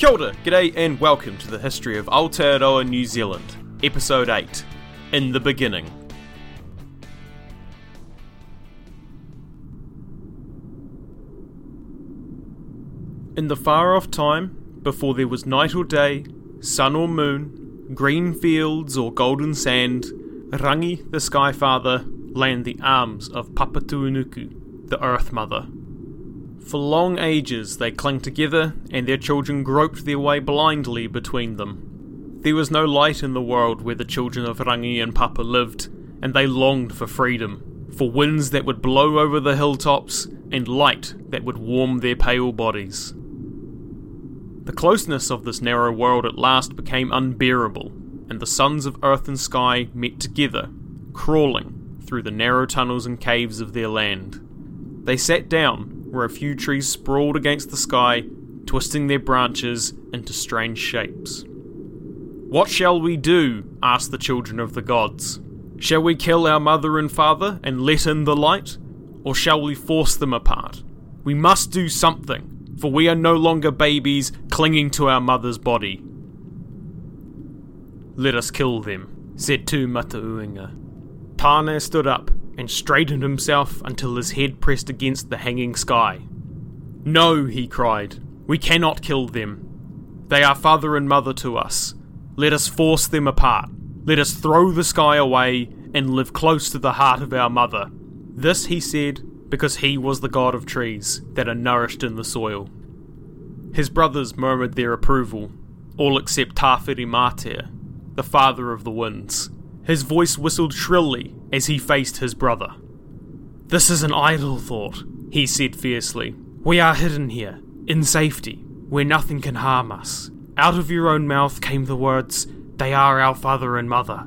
Kia ora, g'day, and welcome to the history of Aotearoa New Zealand, Episode 8 In the Beginning. In the far off time, before there was night or day, sun or moon, green fields or golden sand, Rangi, the Sky Father, lay in the arms of Papatuanuku, the Earth Mother. For long ages they clung together, and their children groped their way blindly between them. There was no light in the world where the children of Rangi and Papa lived, and they longed for freedom, for winds that would blow over the hilltops, and light that would warm their pale bodies. The closeness of this narrow world at last became unbearable, and the sons of earth and sky met together, crawling through the narrow tunnels and caves of their land. They sat down where a few trees sprawled against the sky, twisting their branches into strange shapes. What shall we do? asked the children of the gods. Shall we kill our mother and father and let in the light? Or shall we force them apart? We must do something, for we are no longer babies clinging to our mother's body. Let us kill them, said Tu Matauenga. Tane stood up and straightened himself until his head pressed against the hanging sky. No, he cried, we cannot kill them. They are father and mother to us. Let us force them apart. Let us throw the sky away and live close to the heart of our mother. This he said because he was the god of trees that are nourished in the soil. His brothers murmured their approval, all except Tawhiri Matea, the father of the winds. His voice whistled shrilly as he faced his brother. This is an idle thought, he said fiercely. We are hidden here, in safety, where nothing can harm us. Out of your own mouth came the words, They are our father and mother.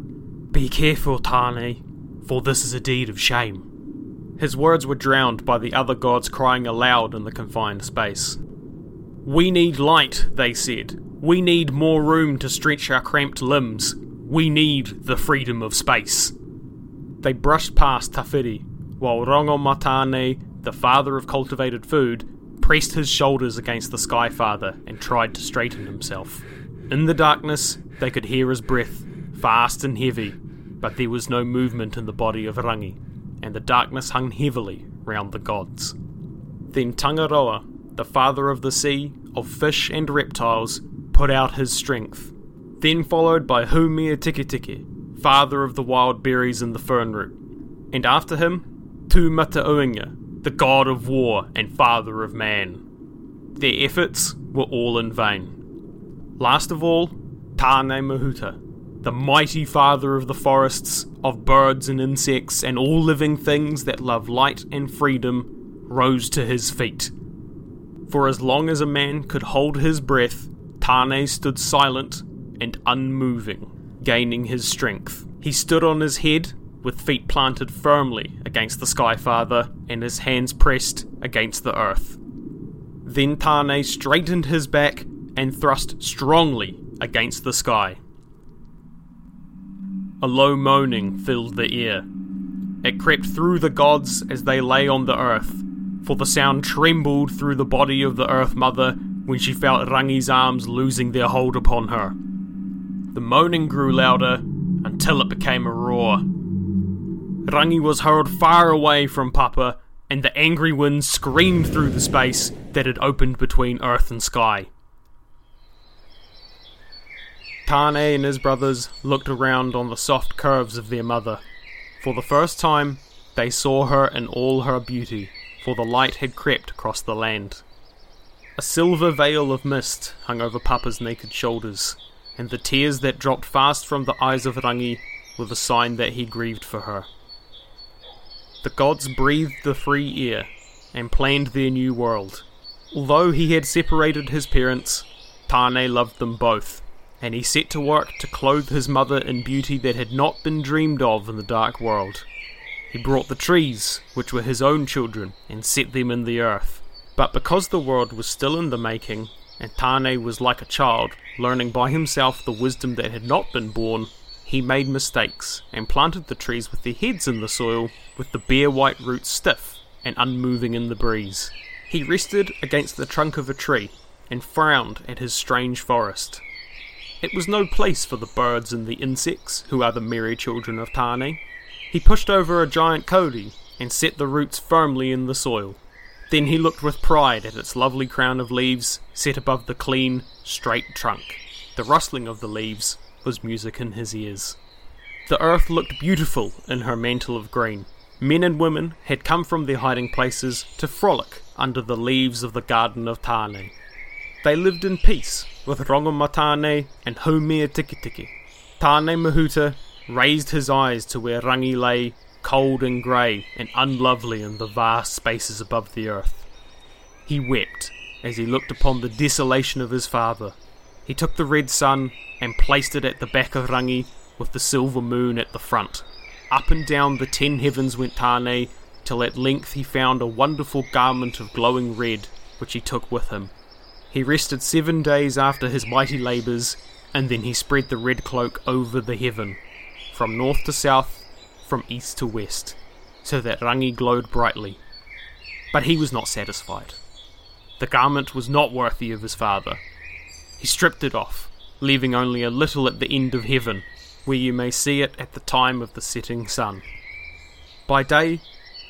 Be careful, Tane, for this is a deed of shame. His words were drowned by the other gods crying aloud in the confined space. We need light, they said. We need more room to stretch our cramped limbs. We need the freedom of space. They brushed past Tawhiri, while Rongo Rongomatane, the father of cultivated food, pressed his shoulders against the Sky Father and tried to straighten himself. In the darkness, they could hear his breath, fast and heavy, but there was no movement in the body of Rangi, and the darkness hung heavily round the gods. Then Tangaroa, the father of the sea, of fish and reptiles, put out his strength. Then followed by Haumia Tikitiki, father of the wild berries and the fern root, and after him, Tu Matauenga, the god of war and father of man. Their efforts were all in vain. Last of all, Tane Mahuta, the mighty father of the forests, of birds and insects, and all living things that love light and freedom, rose to his feet. For as long as a man could hold his breath, Tane stood silent and unmoving gaining his strength. He stood on his head, with feet planted firmly against the Sky Father and his hands pressed against the earth. Then Tane straightened his back and thrust strongly against the sky. A low moaning filled the air. It crept through the gods as they lay on the earth, for the sound trembled through the body of the Earth Mother when she felt Rangi's arms losing their hold upon her. The moaning grew louder until it became a roar. Rangi was hurled far away from Papa, and the angry wind screamed through the space that had opened between earth and sky. Tane and his brothers looked around on the soft curves of their mother. For the first time, they saw her in all her beauty, for the light had crept across the land. A silver veil of mist hung over Papa's naked shoulders, and the tears that dropped fast from the eyes of Rangi were the sign that he grieved for her. The gods breathed the free air and planned their new world. Although he had separated his parents, Tane loved them both, and he set to work to clothe his mother in beauty that had not been dreamed of in the dark world. He brought the trees, which were his own children, and set them in the earth. But because the world was still in the making, and Tane was like a child, learning by himself the wisdom that had not been born, he made mistakes and planted the trees with their heads in the soil, with the bare white roots stiff and unmoving in the breeze. He rested against the trunk of a tree, and frowned at his strange forest. It was no place for the birds and the insects, who are the merry children of Tane. He pushed over a giant kauri and set the roots firmly in the soil. Then he looked with pride at its lovely crown of leaves set above the clean, straight trunk. The rustling of the leaves was music in his ears. The earth looked beautiful in her mantle of green. Men and women had come from their hiding places to frolic under the leaves of the garden of Tane. They lived in peace with Rongomatane and Haumea Tikitiki. Tane Mahuta raised his eyes to where Rangi lay, cold and grey and unlovely in the vast spaces above the earth. He wept as he looked upon the desolation of his father. He took the red sun and placed it at the back of Rangi with the silver moon at the front. Up and down the ten heavens went Tane, till at length he found a wonderful garment of glowing red, which he took with him. He rested seven days after his mighty labours, and then he spread the red cloak over the heaven, from north to south, from east to west, so that Rangi glowed brightly. But he was not satisfied. The garment was not worthy of his father. He stripped it off, leaving only a little at the end of heaven, where you may see it at the time of the setting sun. By day,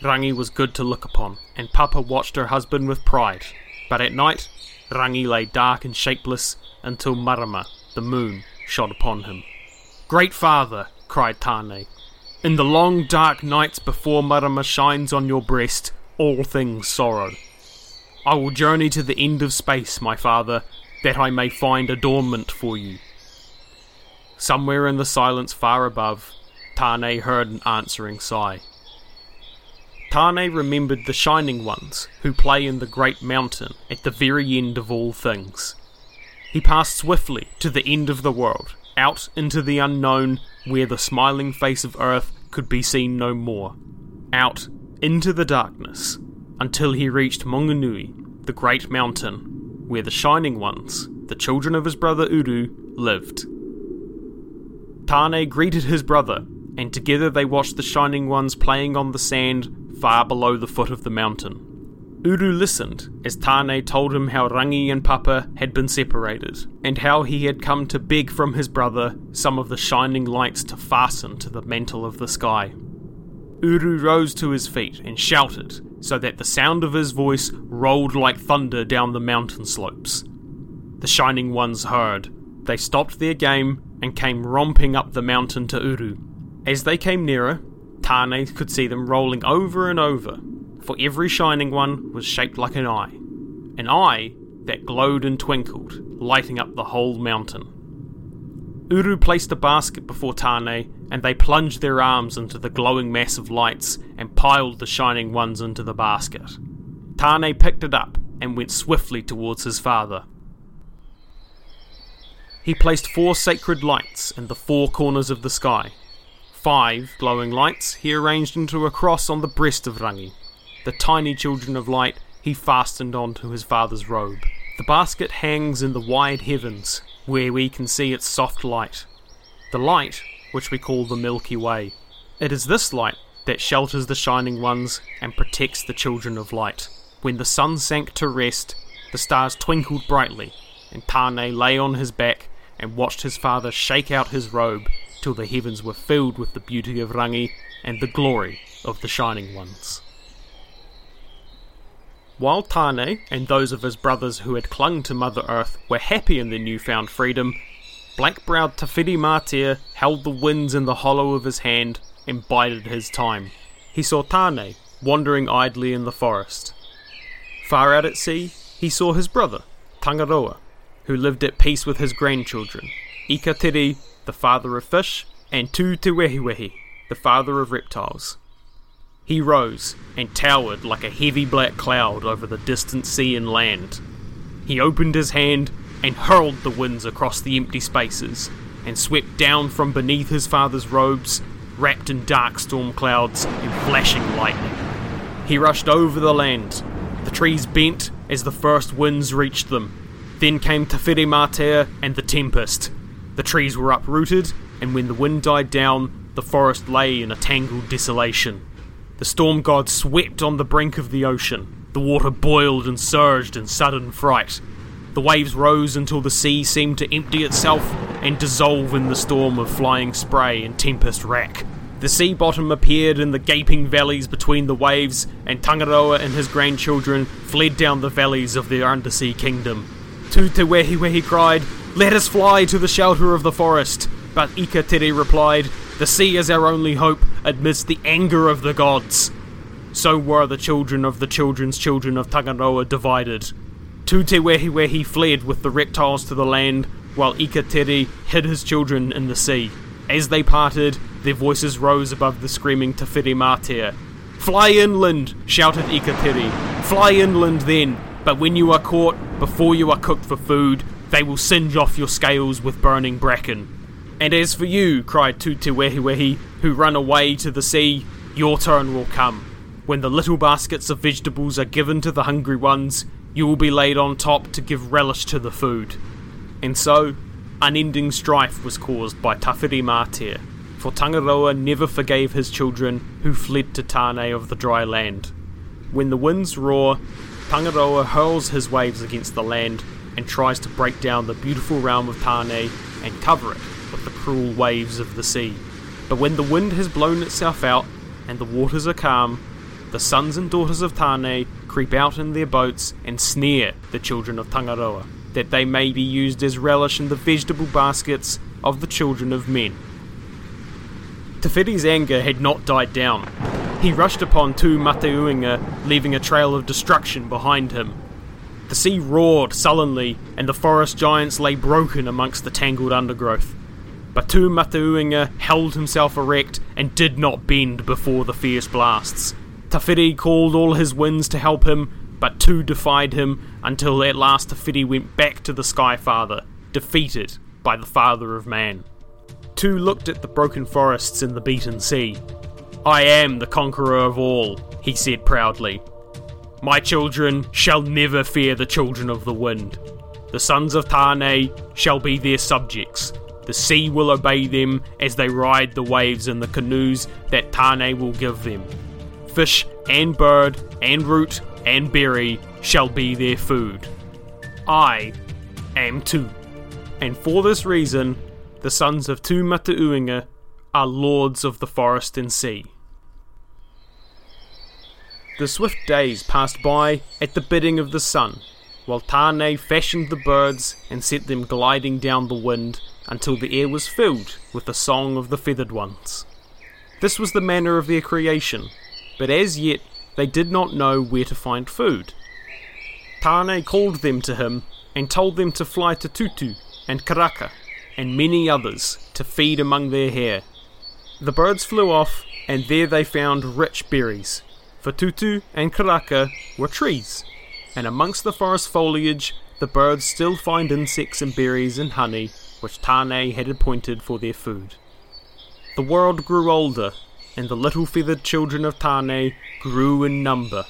Rangi was good to look upon, and Papa watched her husband with pride, but at night, Rangi lay dark and shapeless until Marama, the moon, shone upon him. Great father, cried Tane, in the long dark nights before Marama shines on your breast, all things sorrow. I will journey to the end of space, my father, that I may find adornment for you. Somewhere in the silence far above, Tane heard an answering sigh. Tane remembered the Shining Ones, who play in the great mountain at the very end of all things. He passed swiftly to the end of the world, out into the unknown, where the smiling face of Earth could be seen no more. Out into the darkness, until he reached Maunganui, the great mountain, where the Shining Ones, the children of his brother Uru, lived. Tane greeted his brother, and together they watched the Shining Ones playing on the sand far below the foot of the mountain. Uru listened as Tane told him how Rangi and Papa had been separated, and how he had come to beg from his brother some of the shining lights to fasten to the mantle of the sky. Uru rose to his feet and shouted, so that the sound of his voice rolled like thunder down the mountain slopes. The Shining Ones heard. They stopped their game and came romping up the mountain to Uru. As they came nearer, Tane could see them rolling over and over, for every shining one was shaped like an eye. An eye that glowed and twinkled, lighting up the whole mountain. Uru placed a basket before Tane, and they plunged their arms into the glowing mass of lights and piled the shining ones into the basket. Tane picked it up and went swiftly towards his father. He placed four sacred lights in the four corners of the sky. Five glowing lights he arranged into a cross on the breast of Rangi. The tiny children of light he fastened onto his father's robe. The basket hangs in the wide heavens, where we can see its soft light. The light, which we call the Milky Way. It is this light that shelters the shining ones and protects the children of light. When the sun sank to rest, the stars twinkled brightly, and Tane lay on his back and watched his father shake out his robe till the heavens were filled with the beauty of Rangi and the glory of the Shining Ones. While Tane and those of his brothers who had clung to Mother Earth were happy in their newfound freedom, black browed Tawhiri Matea held the winds in the hollow of his hand and bided his time. He saw Tane wandering idly in the forest. Far out at sea, he saw his brother, Tangaroa, who lived at peace with his grandchildren, Ikatere, the father of fish, and Tu Te the father of reptiles. He rose and towered like a heavy black cloud over the distant sea and land. He opened his hand and hurled the winds across the empty spaces, and swept down from beneath his father's robes, wrapped in dark storm clouds and flashing lightning. He rushed over the land. The trees bent as the first winds reached them, then came Tawhiri Matea and the Tempest. The trees were uprooted, and when the wind died down, the forest lay in a tangled desolation. The storm god swept on the brink of the ocean. The water boiled and surged in sudden fright. The waves rose until the sea seemed to empty itself and dissolve in the storm of flying spray and tempest rack. The sea bottom appeared in the gaping valleys between the waves, and Tangaroa and his grandchildren fled down the valleys of their undersea kingdom. Tu Te Wehi Wehi cried, Let us fly to the shelter of the forest. But Ika Ikatere replied, The sea is our only hope amidst the anger of the gods. So were the children of the children's children of Tangaroa divided. Tu Te Wehi fled with the reptiles to the land, while Ikatere hid his children in the sea. As they parted, their voices rose above the screaming Tawhiri Mātea. Fly inland, shouted Ikatere. Fly inland then, but when you are caught, before you are cooked for food, they will singe off your scales with burning bracken. And as for you, cried Tu Wehi Wehi, who run away to the sea, your turn will come. When the little baskets of vegetables are given to the hungry ones, you will be laid on top to give relish to the food. And so, unending strife was caused by Tawhiri Mātea, for Tangaroa never forgave his children who fled to Tāne of the dry land. When the winds roar, Tangaroa hurls his waves against the land and tries to break down the beautiful realm of Tāne and cover it with the cruel waves of the sea. But when the wind has blown itself out and the waters are calm, the sons and daughters of Tāne creep out in their boats and snare the children of Tangaroa, that they may be used as relish in the vegetable baskets of the children of men. Tawhiri's anger had not died down. He rushed upon Tu Matauenga, leaving a trail of destruction behind him. The sea roared sullenly, and the forest giants lay broken amongst the tangled undergrowth. But Tu Matauenga held himself erect and did not bend before the fierce blasts. Tawhiri called all his winds to help him, but Tu defied him until at last Tawhiri went back to the Sky Father, defeated by the Father of Man. Tu looked at the broken forests and the beaten sea. I am the conqueror of all, he said proudly. My children shall never fear the children of the wind. The sons of Tāne shall be their subjects. The sea will obey them as they ride the waves in the canoes that Tāne will give them. Fish and bird and root and berry shall be their food. I am Tu. And for this reason, the sons of Tu Matauenga are lords of the forest and sea. The swift days passed by at the bidding of the sun, while Tāne fashioned the birds and set them gliding down the wind until the air was filled with the song of the feathered ones. This was the manner of their creation, but as yet they did not know where to find food. Tāne called them to him and told them to fly to Tutu and Karaka and many others to feed among their hair. The birds flew off, and there they found rich berries, for Tutu and Karaka were trees, and amongst the forest foliage the birds still find insects and berries and honey which Tāne had appointed for their food. The world grew older, and the little feathered children of Tāne grew in number.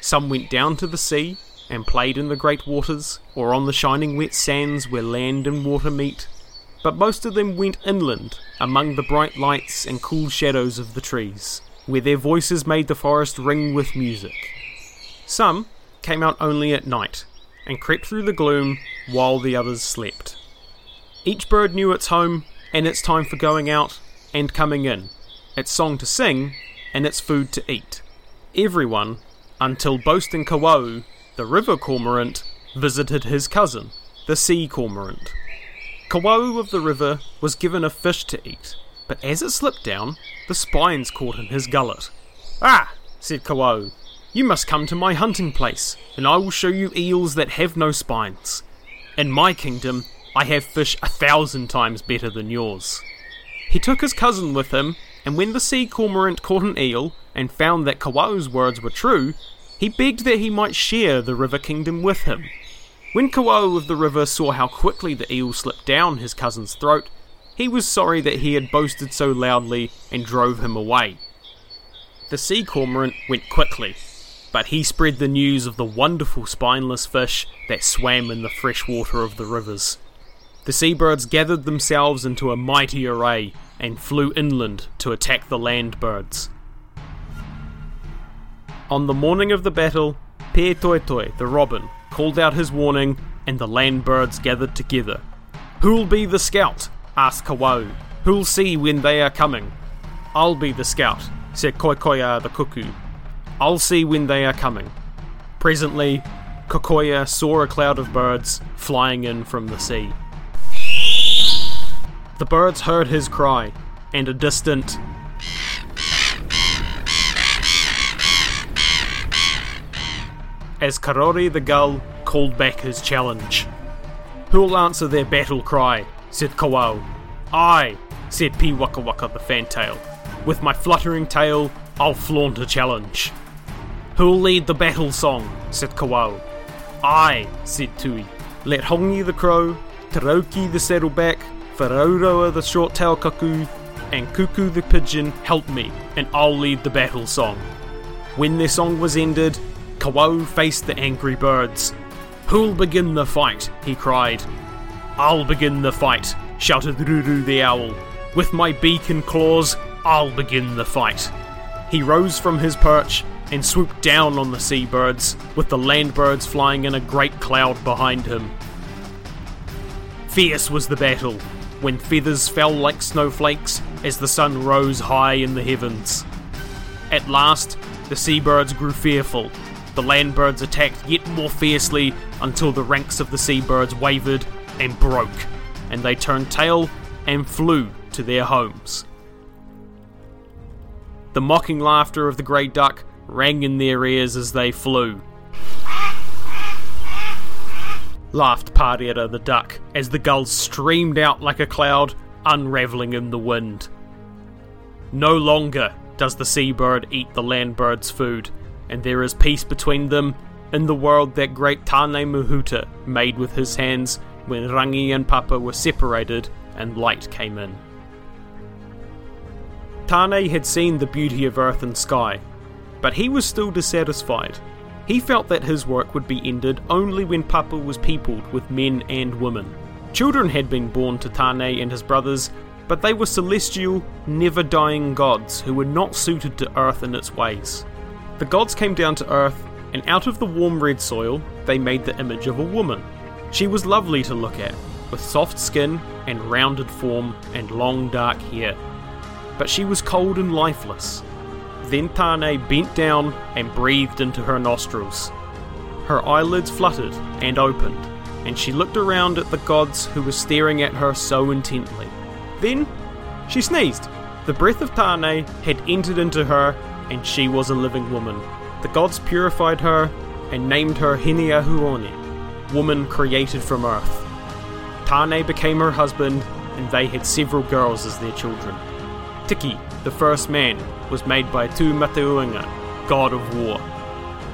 Some went down to the sea and played in the great waters, or on the shining wet sands where land and water meet, but most of them went inland among the bright lights and cool shadows of the trees, where their voices made the forest ring with music. Some came out only at night and crept through the gloom while the others slept. Each bird knew its home and its time for going out and coming in, its song to sing and its food to eat. Everyone, until boasting Kawau, the river cormorant, visited his cousin, the sea cormorant. Kawau of the river was given a fish to eat, but as it slipped down, the spines caught in his gullet. Ah, said Kawau, you must come to my hunting place, and I will show you eels that have no spines. In my kingdom, I have fish a thousand times better than yours. He took his cousin with him, and when the sea cormorant caught an eel and found that Kawau's words were true, he begged that he might share the river kingdom with him. When Kawau of the river saw how quickly the eel slipped down his cousin's throat, he was sorry that he had boasted so loudly and drove him away. The sea cormorant went quickly, but he spread the news of the wonderful spineless fish that swam in the fresh water of the rivers. The seabirds gathered themselves into a mighty array and flew inland to attack the land birds. On the morning of the battle, Pe the robin, called out his warning, and the land birds gathered together. Who'll be the scout? asked Kawau. Who'll see when they are coming? I'll be the scout, said Koekoea the cuckoo. I'll see when they are coming. Presently, Koekoea saw a cloud of birds flying in from the sea. The birds heard his cry, and a distant as Karoro the gull called back his challenge. Who'll answer their battle cry? said Kawau. I, said Pi Waka Waka the fantail. With my fluttering tail, I'll flaunt a challenge. Who'll lead the battle song? said Kawau. I, said Tui. Let Hongi the crow, Taroki the saddleback, Wharauroa the short tail cuckoo, and Cuckoo the pigeon help me, and I'll lead the battle song. When their song was ended, Kawau faced the angry birds. Who'll begin the fight? he cried. I'll begin the fight, shouted Ruru the owl. With my beak and claws, I'll begin the fight. He rose from his perch and swooped down on the seabirds, with the land birds flying in a great cloud behind him. Fierce was the battle, when feathers fell like snowflakes as the sun rose high in the heavens. At last, the seabirds grew fearful. The land birds attacked yet more fiercely until the ranks of the seabirds wavered and broke, and they turned tail and flew to their homes. The mocking laughter of the grey duck rang in their ears as they flew. Laughed Pariera the duck as the gulls streamed out like a cloud, unravelling in the wind. No longer does the seabird eat the land bird's food, and there is peace between them in the world that great Tane Mahuta made with his hands when Rangi and Papa were separated and light came in. Tane had seen the beauty of earth and sky, but he was still dissatisfied. He felt that his work would be ended only when Papa was peopled with men and women. Children had been born to Tane and his brothers, but they were celestial, never dying gods who were not suited to earth and its ways. The gods came down to earth, and out of the warm red soil, they made the image of a woman. She was lovely to look at, with soft skin and rounded form and long dark hair. But she was cold and lifeless. Then Tane bent down and breathed into her nostrils. Her eyelids fluttered and opened, and she looked around at the gods who were staring at her so intently. Then she sneezed. The breath of Tane had entered into her, and she was a living woman. The gods purified her and named her Hineahuone, woman created from earth. Tane became her husband, and they had several girls as their children. Tiki, the first man, was made by Tu Matauenga, god of war.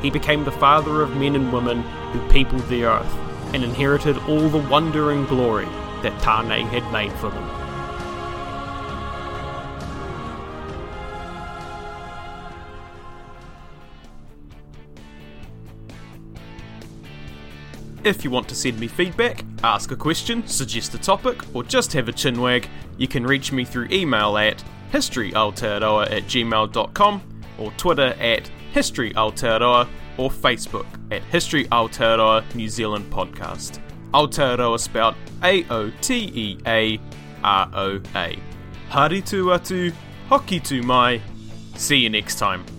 He became the father of men and women who peopled the earth, and inherited all the wonder and glory that Tane had made for them. If you want to send me feedback, ask a question, suggest a topic, or just have a chinwag, you can reach me through email at historyaotearoa at gmail.com or Twitter at historyaotearoa or Facebook at History Aotearoa New Zealand Podcast. Aotearoa spelled A-O-T-E-A-R-O-A. Haritu atu, hoki tu mai. See you next time.